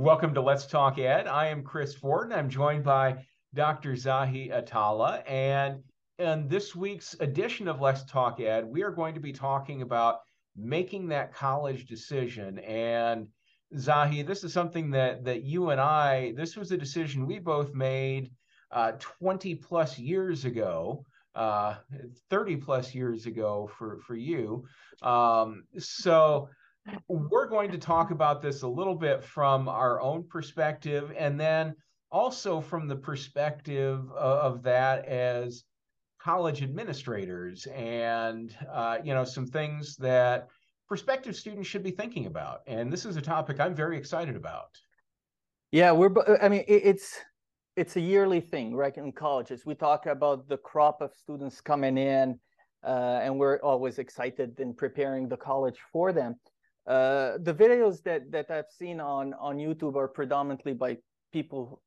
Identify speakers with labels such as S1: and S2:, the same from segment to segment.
S1: Welcome to Let's Talk Ed. I am Chris Forde, and I'm joined by Dr. Zahi Atallah. And in this week's edition of Let's Talk Ed, we are going to be talking about making that college decision. And Zahi, this is something that that you and I, this was a decision we both made uh, 20 plus years ago. Uh, 30 plus years ago for for you. Um, so we're going to talk about this a little bit from our own perspective and then also from the perspective of, of that as college administrators and uh, you know some things that prospective students should be thinking about. And this is a topic i'm very excited about.
S2: Yeah we're i mean it's it's a yearly thing right in colleges. We talk about the crop of students coming in uh, and we're always excited in preparing the college for them uh, the videos that that I've seen on on YouTube are predominantly by people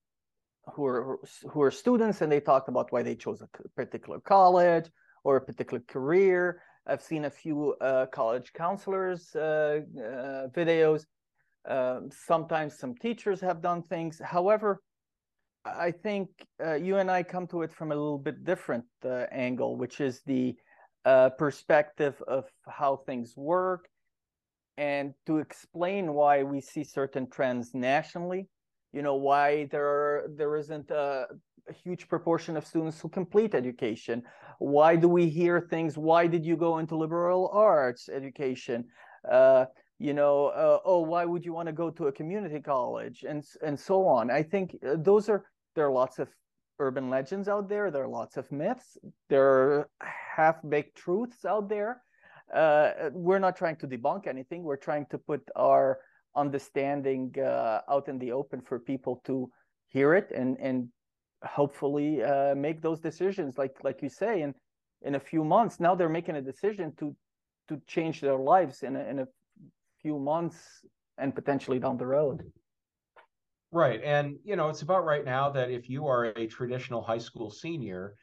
S2: who are who are students, and they talk about why they chose a particular college or a particular career. I've seen a few uh, college counselors uh, uh videos. Um, sometimes some teachers have done things. However, I think uh, you and I come to it from a little bit different angle, which is the perspective of how things work and to explain why we see certain trends nationally you know why there are, there isn't a, a, huge proportion of students who complete education. Why do we hear things why did you go into liberal arts education? Uh, you know uh, oh why would you want to go to a community college? And and so on. I think uh, those are there are lots of urban legends out there. There are lots of myths. There are half baked truths out there uh, we're not trying to debunk anything. We're trying to put our understanding uh, out in the open for people to hear it and and hopefully uh, make those decisions. Like like you say, in in a few months. Now they're making a decision to to change their lives in a, in a few months and potentially down the road.
S1: Right, and you know it's about right now that if you are a traditional high school senior,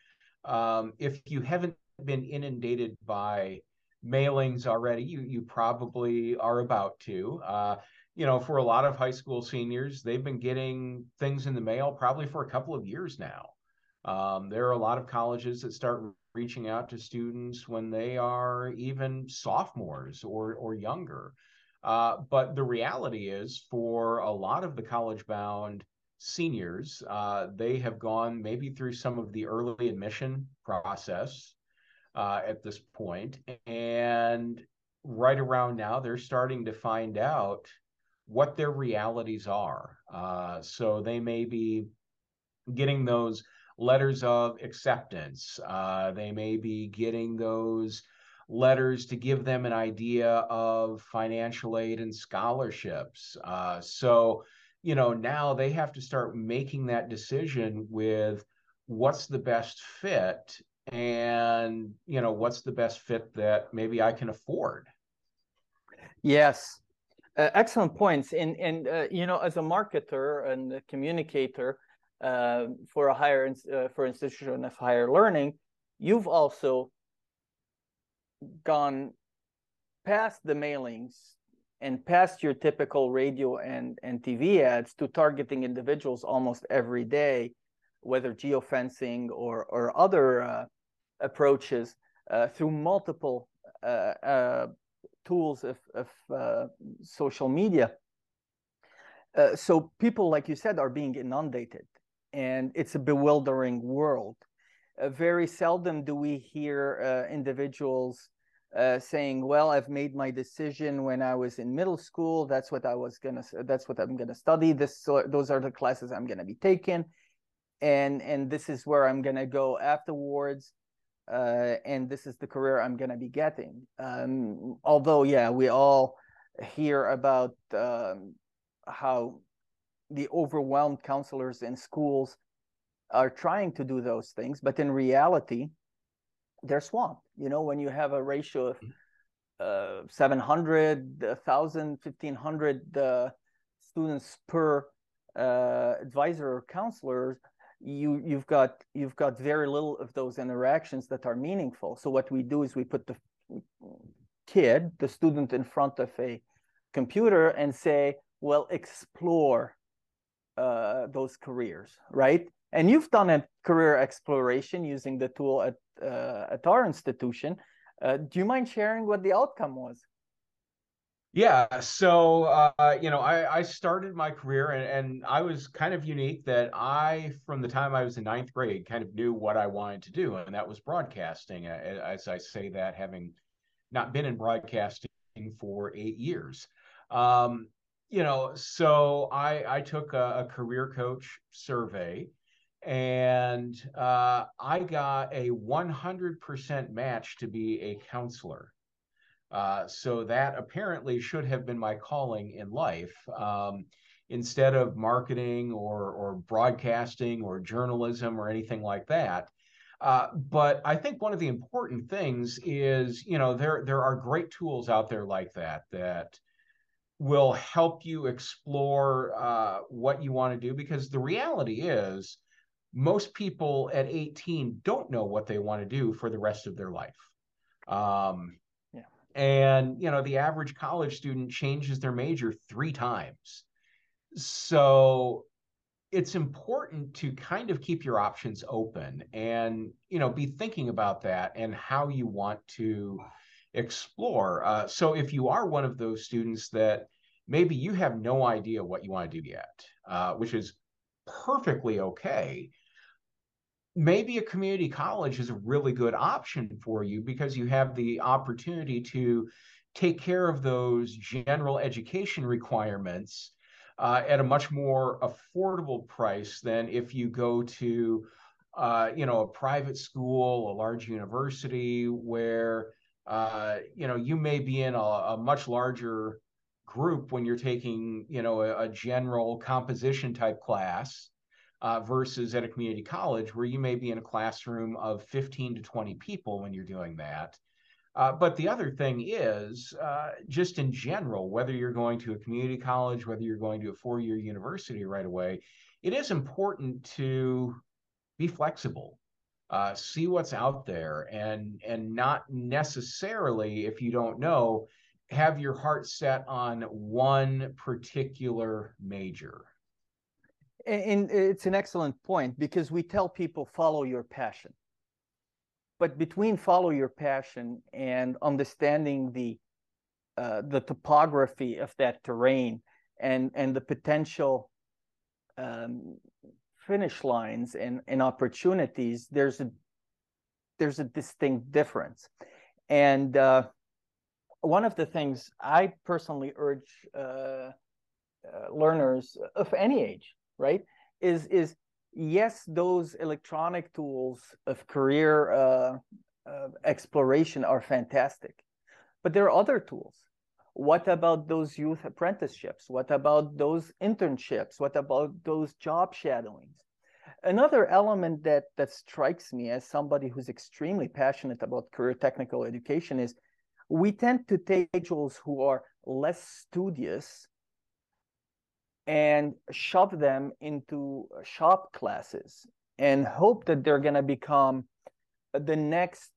S1: um, if you haven't been inundated by mailings already. You you probably are about to. Uh, you know, for a lot of high school seniors, they've been getting things in the mail probably for a couple of years now. Um, there are a lot of colleges that start reaching out to students when they are even sophomores or or younger. Uh, but the reality is, for a lot of the college bound seniors, uh, they have gone maybe through some of the early admission process uh, at this point. And right around now, they're starting to find out what their realities are. Uh, so they may be getting those letters of acceptance. Uh, they may be getting those letters to give them an idea of financial aid and scholarships. Uh, so, you know, now they have to start making that decision with what's the best fit and you know what's the best fit that maybe i can afford?
S2: Yes. Uh, excellent points. And and uh, you know as a marketer and a communicator uh, for a higher uh, for institution of higher learning you've also gone past the mailings and past your typical radio and, and TV ads to targeting individuals almost every day, whether geofencing or, or other uh, approaches uh, through multiple uh, uh, tools of, of social media. so people, like you said, are being inundated, and it's a bewildering world. very seldom do we hear individuals uh, saying, "Well, I've made my decision when I was in middle school. That's what I was gonna. That's what I'm gonna study. This, so, those are the classes I'm gonna be taking, and and this is where I'm gonna go afterwards uh, and this is the career I'm going to be getting. Um, although, yeah, we all hear about um, how the overwhelmed counselors in schools are trying to do those things, but in reality, they're swamped. You know, when you have a ratio of uh, 700, 1,000, 1,500 uh, students per uh, advisor or counselor, you you've got you've got very little of those interactions that are meaningful so what we do is we put the kid the student in front of a computer and say well explore uh, those careers, right? And you've done a career exploration using the tool at uh, at our institution. Uh, do you mind sharing what the outcome was?
S1: Yeah, so uh, you know, I, I started my career and, and I was kind of unique that I, from the time I was in ninth grade, kind of knew what I wanted to do, and that was broadcasting. As I say that, having not been in broadcasting for eight years, um, you know, so I I took a, a career coach survey, and uh, I got a 100% match to be a counselor. Uh, so that apparently should have been my calling in life. Um, instead of marketing or, or broadcasting or journalism or anything like that. Uh, but I think one of the important things is, you know, there there are great tools out there like that that will help you explore uh, what you want to do. Because the reality is, most people at 18 don't know what they want to do for the rest of their life. Um, and you know the average college student changes their major three times. So it's important to kind of keep your options open and you know be thinking about that and how you want to explore. Uh, so if you are one of those students that maybe you have no idea what you want to do yet uh, which is perfectly okay maybe a community college is a really good option for you because you have the opportunity to take care of those general education requirements uh, at a much more affordable price than if you go to uh, you know a private school a large university where uh, you know you may be in a, a, much larger group when you're taking you know a, a general composition type class uh, versus at a community college where you may be in a classroom of 15 to 20 people when you're doing that. Uh, but the other thing is, uh, just in general, whether you're going to a community college, whether you're going to a four year university right away, it is important to be flexible. Uh, see what's out there and and not necessarily if you don't know have your heart set on one particular major
S2: and it's an excellent point because we tell people follow your passion. But between follow your passion and understanding the uh, the topography of that terrain and and the potential um, finish lines and, and opportunities there's a there's a distinct difference. And uh, one of the things i personally urge uh, uh learners of any age right? Is is yes, those electronic tools of career uh, uh, exploration are fantastic, but there are other tools. What about those youth apprenticeships? What about those internships? What about those job shadowings? Another element that that strikes me as somebody who's extremely passionate about career technical education is we tend to take individuals who are less studious and shove them into shop classes and hope that they're going to become the next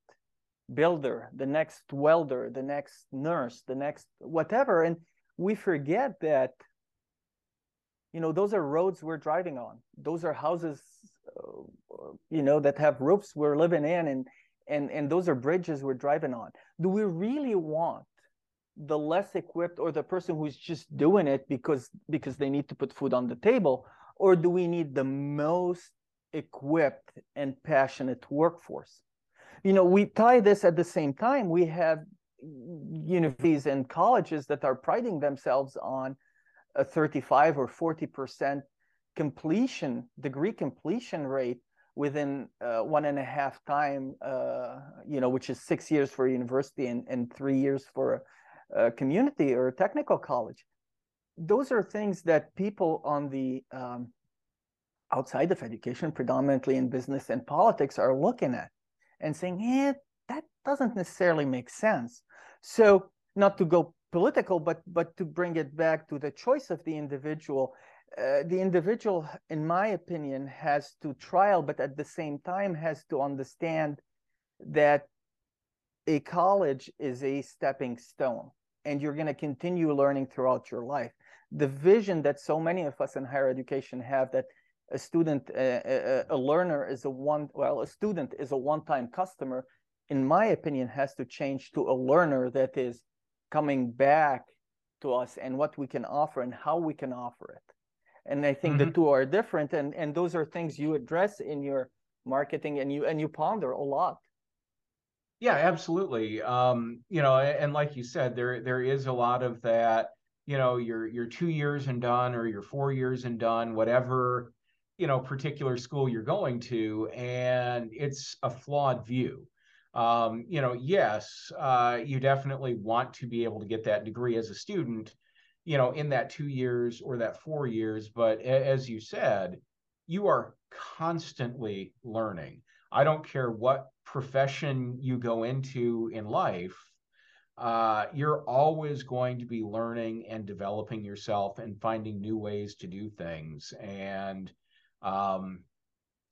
S2: builder, the next welder, the next nurse, the next whatever. And we forget that, you know, those are roads we're driving on. Those are houses, uh, you know, that have roofs we're living in, and and and those are bridges we're driving on. Do we really want the less equipped or the person who's just doing it because because they need to put food on the table or do we need the most equipped and passionate workforce? You know we tie this at the same time. We have universities and colleges that are priding themselves on a 35 or 40 percent completion degree completion rate within uh, one and a half time uh, you know which is six years for a university and, and three years for a community or a technical college. Those are things that people on the um, outside of education, predominantly in business and politics, are looking at and saying, "Yeah, that doesn't necessarily make sense." So, not to go political, but but to bring it back to the choice of the individual. Uh, the individual, in my opinion, has to trial, but at the same time has to understand that a college is a stepping stone and you're going to continue learning throughout your life. the vision that so many of us in higher education have that a student, a, a, a learner is a one, well, a student is a one-time customer, in my opinion, has to change to a learner that is coming back to us and what we can offer and how we can offer it. And I think mm-hmm. the two are different, and and those are things you address in your marketing and you and you ponder a lot.
S1: Yeah, absolutely. Um, you know, and like you said, there there is a lot of that. You know, you're you're two years and done, or you're four years and done, whatever you know particular school you're going to, and it's a flawed view. Um, you know, yes, uh, you definitely want to be able to get that degree as a student, you know, in that two years or that four years. But as you said, you are constantly learning. I don't care what profession you go into in life, uh, you're always going to be learning and developing yourself and finding new ways to do things. And, um,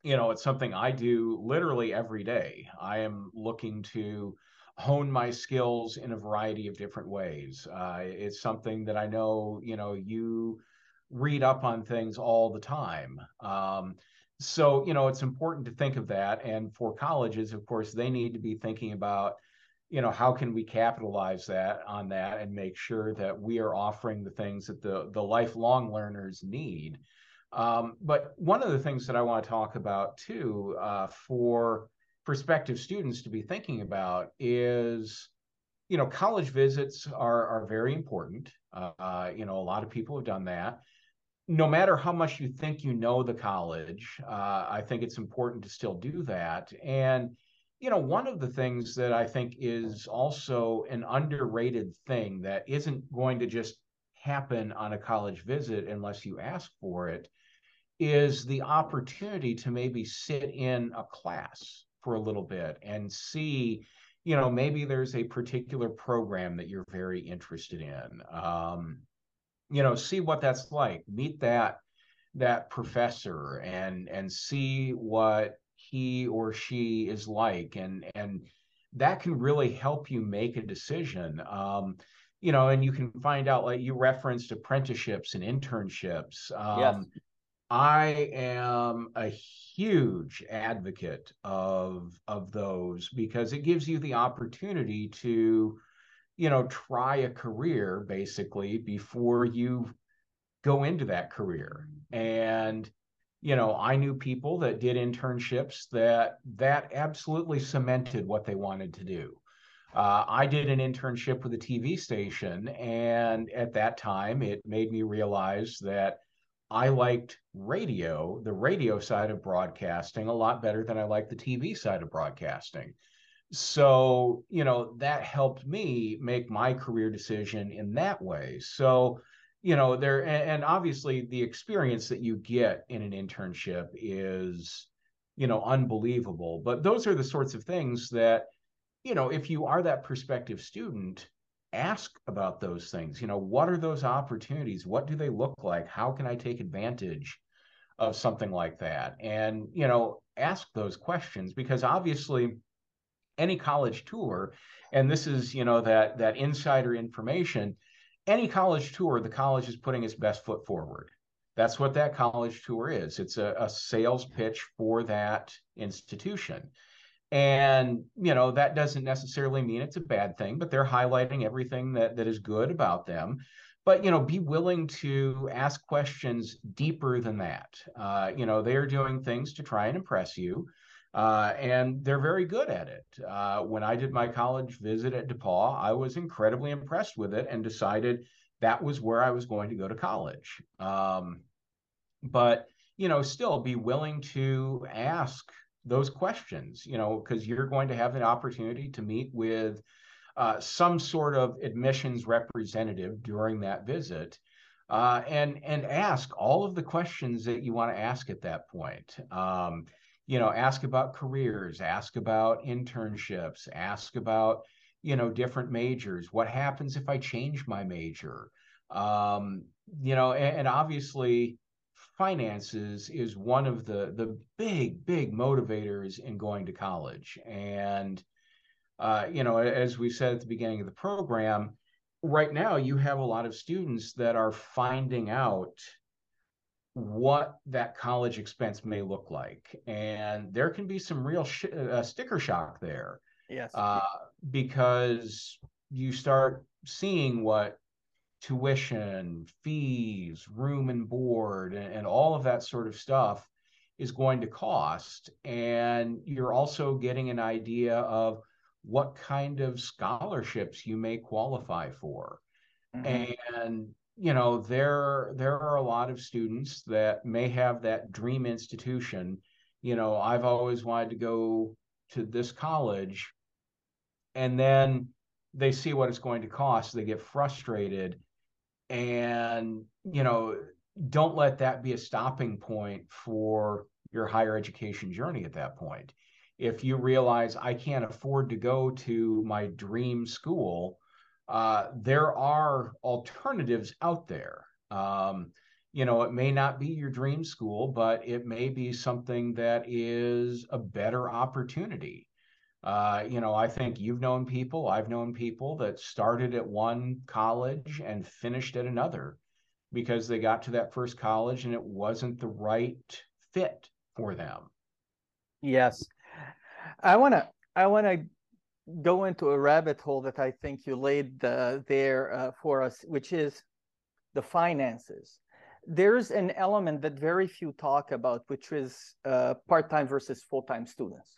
S1: you know, it's something I do literally every day. I am looking to hone my skills in a variety of different ways. Uh, it's something that I know, you know, you read up on things all the time. Um, so you know it's important to think of that and for colleges of course they need to be thinking about you know how can we capitalize that on that and make sure that we are offering the things that the the lifelong learners need. Um, but one of the things that i want to talk about too uh, for prospective students to be thinking about is you know college visits are are very important. Uh, you know a lot of people have done that no matter how much you think you know the college, uh, I think it's important to still do that. And, you know, one of the things that I think is also an underrated thing that isn't going to just happen on a college visit unless you ask for it is the opportunity to maybe sit in a class for a little bit and see you know maybe there's a particular program that you're very interested in um, you know see what that's like. Meet that that professor and and see what he or she is like. And and that can really help you make a decision. Um, you know and you can find out like you referenced apprenticeships and internships. Um, yes. i am a huge advocate of of those because it gives you the opportunity to you know, try a career basically before you go into that career. And, you know, I knew people that did internships that that absolutely cemented what they wanted to do. Uh, I did an internship with a TV station, and at that time, it made me realize that I liked radio, the radio side of broadcasting, a lot better than I liked the TV side of broadcasting so you know that helped me make my career decision in that way. So you know there and obviously the experience that you get in an internship is you know unbelievable. But those are the sorts of things that you know if you are that prospective student ask about those things. You know what are those opportunities? What do they look like? How can i take advantage of something like that? And you know ask those questions because obviously any college tour, and this is you know that that insider information. Any college tour, the college is putting its best foot forward. That's what that college tour is. It's a, a sales pitch for that institution. And you know that doesn't necessarily mean it's a bad thing, but they're highlighting everything that that is good about them but you know be willing to ask questions deeper than that uh, you know they're doing things to try and impress you uh, and they're very good at it. Uh, when I did my college visit at DePaul, I was incredibly impressed with it and decided that was where I was going to go to college. Um, but you know, still be willing to ask those questions. You know, because you're going to have an opportunity to meet with uh, some sort of admissions representative during that visit. Uh, and and ask all of the questions that you want to ask at that point. Um, you know ask about careers ask about internships ask about you know different majors. What happens if i change my major? Um, you know and, and, obviously finances is one of the the big big motivators in going to college. And uh, you know as we said at the beginning of the program right now you have a lot of students that are finding out what that college expense may look like and there can be some real sh- uh, sticker shock there
S2: yes
S1: uh, because you start seeing what tuition fees room and board and, and all of that sort of stuff is going to cost and you're also getting an idea of what kind of scholarships you may qualify for. Mm-hmm. And you know, there there are a lot of students that may have that dream institution. You know, I've always wanted to go to this college, and then they see what it's going to cost. They get frustrated, and you know, don't let that be a stopping point for your higher education journey at that point if you realize I can't afford to go to my dream school, uh, there are alternatives out there. Um, you know, it may not be your dream school, but it may be something that is a better opportunity. Uh, you know, I think you've known people, I've known people that started at one college and finished at another because they got to that first college and it wasn't the right fit for them.
S2: Yes. I want to I want to go into a rabbit hole that I think you laid there uh, for us, which is the finances. There's an element that very few talk about, which is uh, part-time versus full-time students.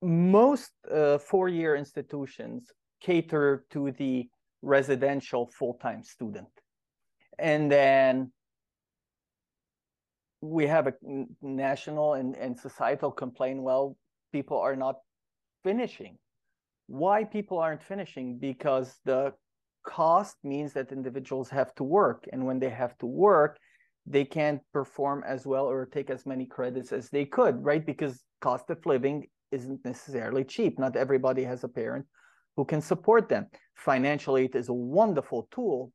S2: Most uh, four-year institutions cater to the residential full-time student, and then we have a national and, and societal complaint well people are not finishing. Why people aren't finishing? Because the cost means that individuals have to work. And when they have to work, they can't perform as well or take as many credits as they could, right? Because cost of living isn't necessarily cheap. Not everybody has a parent who can support them. Financial aid is a wonderful tool,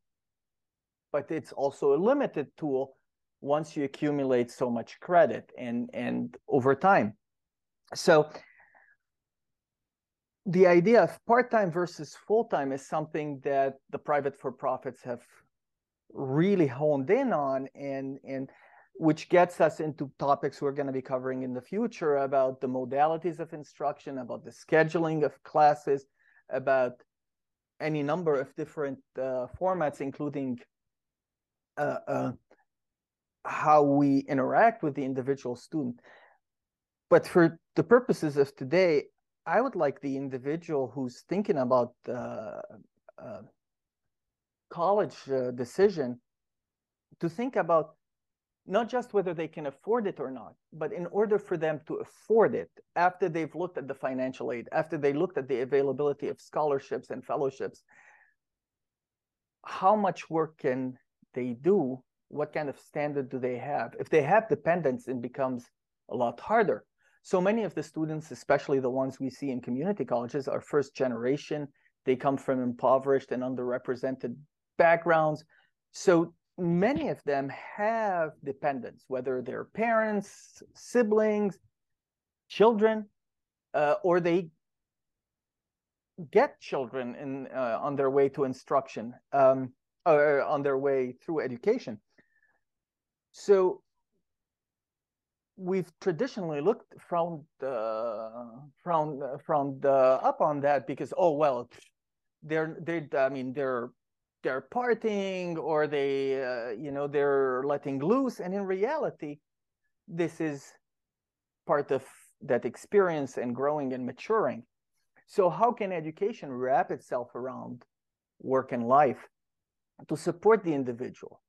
S2: but it's also a limited tool once you accumulate so much credit and and over time so the idea of part-time versus full-time is something that the private for-profits have really honed in on and and which gets us into topics we're going to be covering in the future about the modalities of instruction about the scheduling of classes about any number of different uh, formats including uh, uh, how we interact with the individual student. But for the purposes of today, I would like the individual who's thinking about uh, uh, college uh, decision to think about not just whether they can afford it or not, but in order for them to afford it, after they've looked at the financial aid, after they looked at the availability of scholarships and fellowships, how much work can they do? What kind of standard do they have? If they have dependents, it becomes a lot harder. So many of the students, especially the ones we see in community colleges, are first generation. They come from impoverished and underrepresented backgrounds. So many of them have dependents, whether they're parents, siblings, children, uh, or they get children in uh, on their way to instruction, um, or on their way through education. So we've traditionally looked from the from up on that because oh well they're they I mean they're they're partying or they uh, you know they're letting loose. And in reality this is part of that experience and growing and maturing. So how can education wrap itself around work and life to support the individual?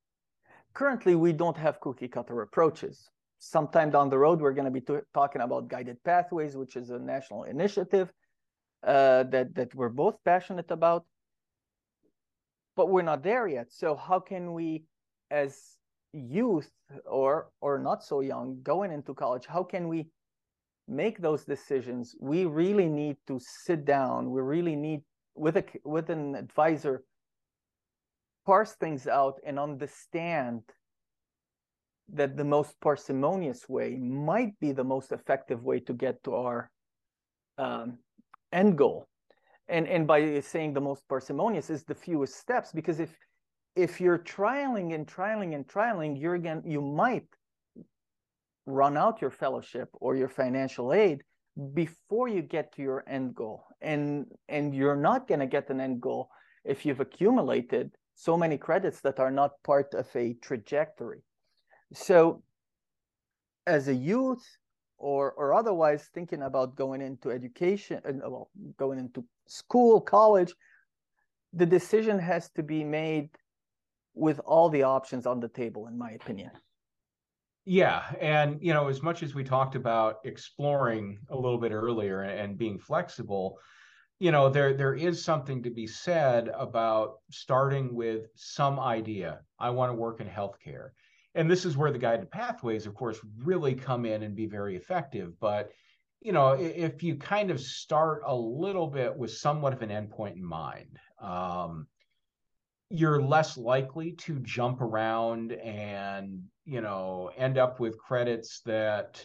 S2: Currently we don't have cookie cutter approaches sometime down the road, we're going to be talking about guided pathways, which is a national initiative uh, that that we're both passionate about. But we're not there yet. So how can we, as youth or or not so young, going into college, how can we make those decisions? We really need to sit down. We really need with a with an advisor parse things out and understand that the most parsimonious way might be the most effective way to get to our um, end goal. and and by saying the most parsimonious is the fewest steps because if if you're trialing and trialing and trialing you're again you might run out your fellowship or your financial aid before you get to your end goal and and you're not going to get an end goal if you've accumulated so many credits that are not part of a trajectory so as a youth or or otherwise thinking about going into education uh, well going into school college the decision has to be made with all the options on the table in my opinion.
S1: Yeah and you know as much as we talked about exploring a little bit earlier and being flexible you know there there is something to be said about starting with some idea. I want to work in healthcare and this is where the guided pathways of course really come in and be very effective but you know if you kind of start a little bit with somewhat of an endpoint in mind um, you're less likely to jump around and you know end up with credits that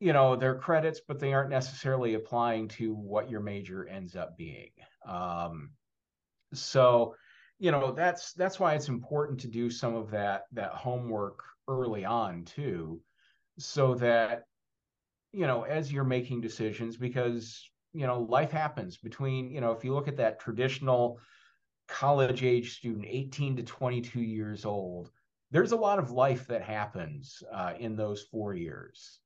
S1: you know they're credits but they aren't necessarily applying to what your major ends up being. Um, so you know that's that's why it's important to do some of that that homework early on too so that you know as you're making decisions because you know life happens between you know if you look at that traditional college age student 18 to 22 years old there's a lot of life that happens uh, in those four years.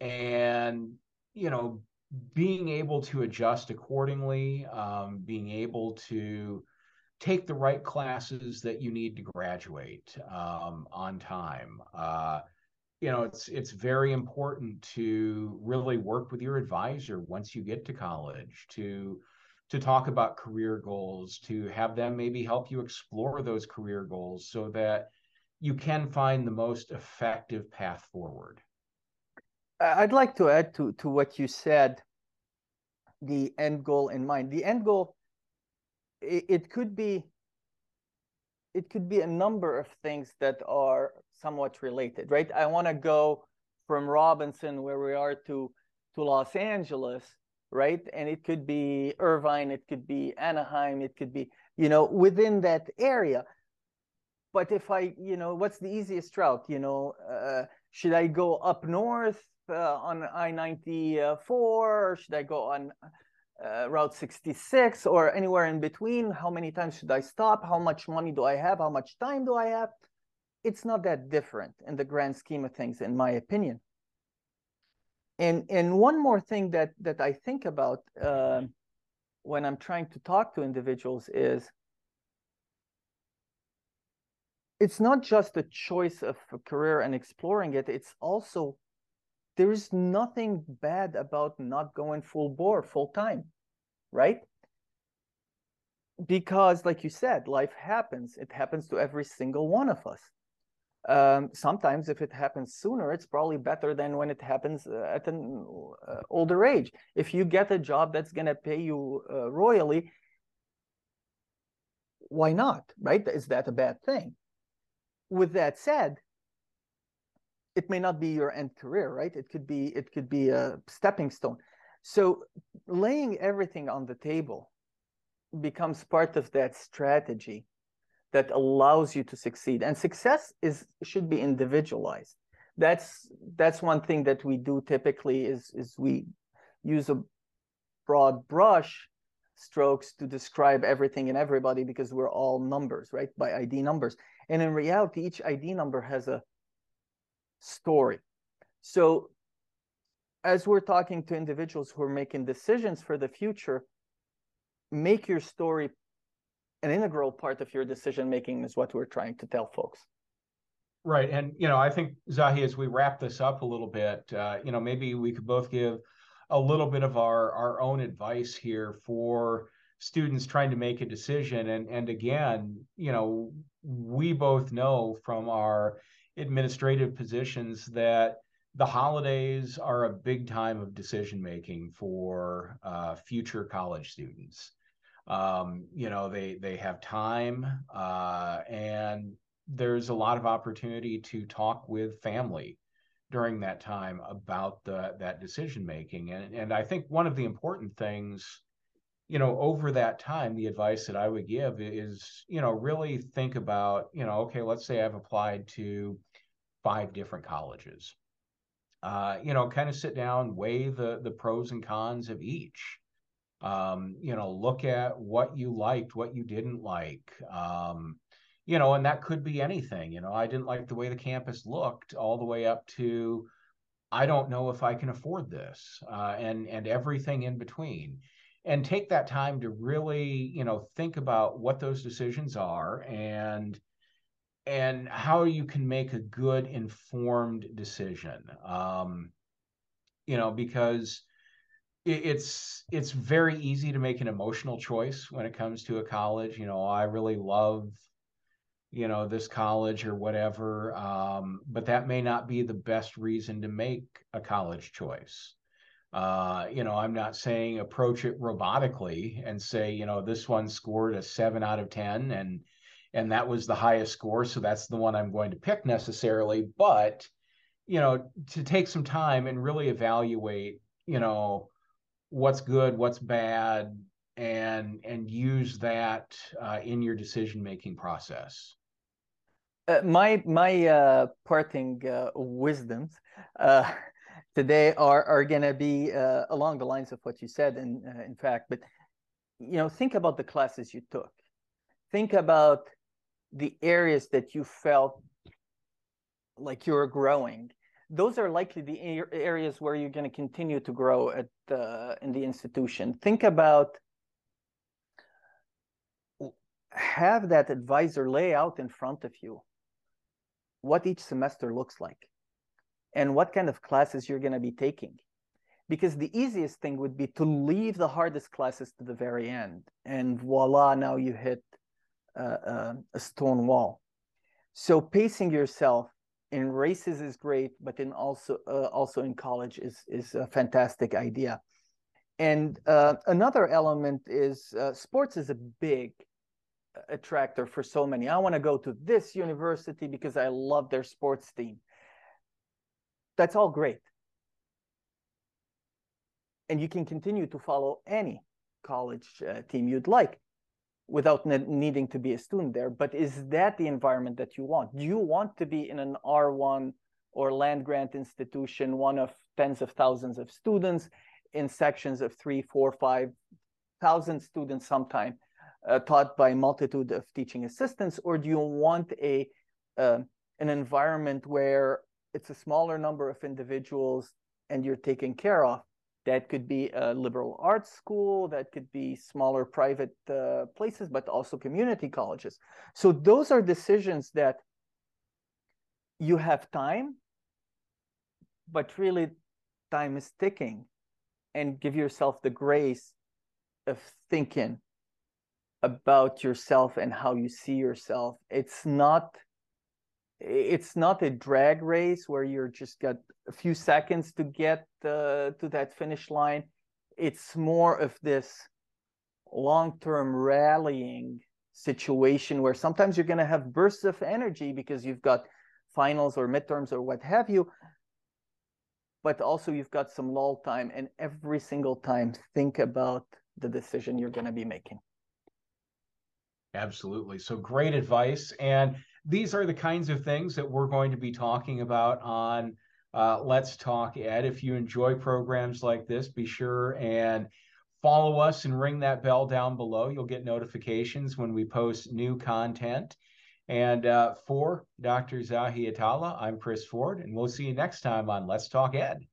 S1: And you know being able to adjust accordingly um, being able to take the right classes that you need to graduate um, on time. Uh, you know, it's it's very important to really work with your advisor once you get to college to to talk about career goals, to have them maybe help you explore those career goals so that you can find the most effective path forward.
S2: I'd like to add to to what you said the end goal in mind. The end goal it, could be it could be a number of things that are somewhat related, right? I want to go from Robinson, where we are, to to Los Angeles, right? And it could be Irvine, it could be Anaheim, it could be, you know, within that area. But if I, you know, what's the easiest route? You know, uh, should I go up north uh, on I 94 or should I go on uh, Route 66 or anywhere in between. How many times should I stop? How much money do I have? How much time do I have? It's not that different in the grand scheme of things, in my opinion. And and one more thing that that I think about uh, when I'm trying to talk to individuals is it's not just a choice of a career and exploring it. It's also there is nothing bad about not going full bore full time right? Because like you said life happens. It happens to every single one of us. Um, sometimes if it happens sooner it's probably better than when it happens uh, at an uh, older age. If you get a job that's going to pay you uh, royally why not right? Is that a bad thing? With that said it may not be your end career right? It could be it could be a stepping stone. So laying everything on the table becomes part of that strategy that allows you to succeed. And success is should be individualized. That's that's one thing that we do typically is is we use a broad brush strokes to describe everything and everybody because we're all numbers right? By id numbers. And in reality each id number has a story. So as we're talking to individuals who are making decisions for the future, make your story an integral part of your decision making is what we're trying to tell folks.
S1: Right, and you know, I think Zahi, as we wrap this up a little bit, uh, you know, maybe we could both give a little bit of our our own advice here for students trying to make a decision. And and again, you know, we both know from our administrative positions that the holidays are a big time of decision making for uh, future college students. Um, you know, they they have time, uh, and there's a lot of opportunity to talk with family during that time about the that decision making. And and I think one of the important things, you know, over that time, the advice that I would give is, you know, really think about, you know, okay, let's say I've applied to five different colleges. Uh, you know, kind of sit down, weigh the the pros and cons of each. Um, you know, look at what you liked, what you didn't like. Um, you know, and that could be anything. You know, I didn't like the way the campus looked, all the way up to I don't know if I can afford this, uh, and and everything in between and take that time to really you know think about what those decisions are and and how you can make a good informed decision. Um you know because it, it's it's very easy to make an emotional choice when it comes to a college. You know i really love you know this college or whatever um, but that may not be the best reason to make a college choice uh, you know, I'm not saying approach it robotically and say, you know, this one scored a seven out of 10 and and that was the highest score. So that's the one I'm going to pick necessarily. But, you know, to take some time and really evaluate, you know, what's good, what's bad, and and use that uh, in your decision making process.
S2: Uh, my my uh, parting uh, wisdoms today are are going to be uh, along the lines of what you said in uh, in fact but you know think about the classes you took. Think about the areas that you felt like you're growing. Those are likely the areas where you're going to continue to grow at uh, in the institution. Think about have that advisor lay out in front of you what each semester looks like and what kind of classes you're going to be taking. Because the easiest thing would be to leave the hardest classes to the very end. And voila, now you hit uh, uh, a stone wall. So pacing yourself in races is great, but in also uh, also in college is is a fantastic idea. And uh, another element is uh, sports is a big attractor for so many. I want to go to this university because I love their sports team that's all great. And you can continue to follow any college uh, team you'd like without ne needing to be a student there. But is that the environment that you want? Do you want to be in an R1 or land grant institution, one of tens of thousands of students in sections of three, four, five thousand students sometime uh, taught by a multitude of teaching assistants? Or do you want a uh, an environment where it's a smaller number of individuals and you're taken care of. That could be a liberal arts school, that could be smaller private uh, places, but also community colleges. So those are decisions that you have time, but really time is ticking and give yourself the grace of thinking about yourself and how you see yourself. It's not it's not a drag race where you're just got a few seconds to get uh, to that finish line. It's more of this long-term rallying situation where sometimes you're going to have bursts of energy because you've got finals or midterms or what have you but also you've got some lull time and every single time think about the decision you're going to be making
S1: absolutely so great advice and these are the kinds of things that we're going to be talking about on uh, Let's Talk Ed. If you enjoy programs like this, be sure and follow us and ring that bell down below. You'll get notifications when we post new content. And uh, for Dr. Zahi Atallah, I'm Chris Forde, and we'll see you next time on Let's Talk Ed.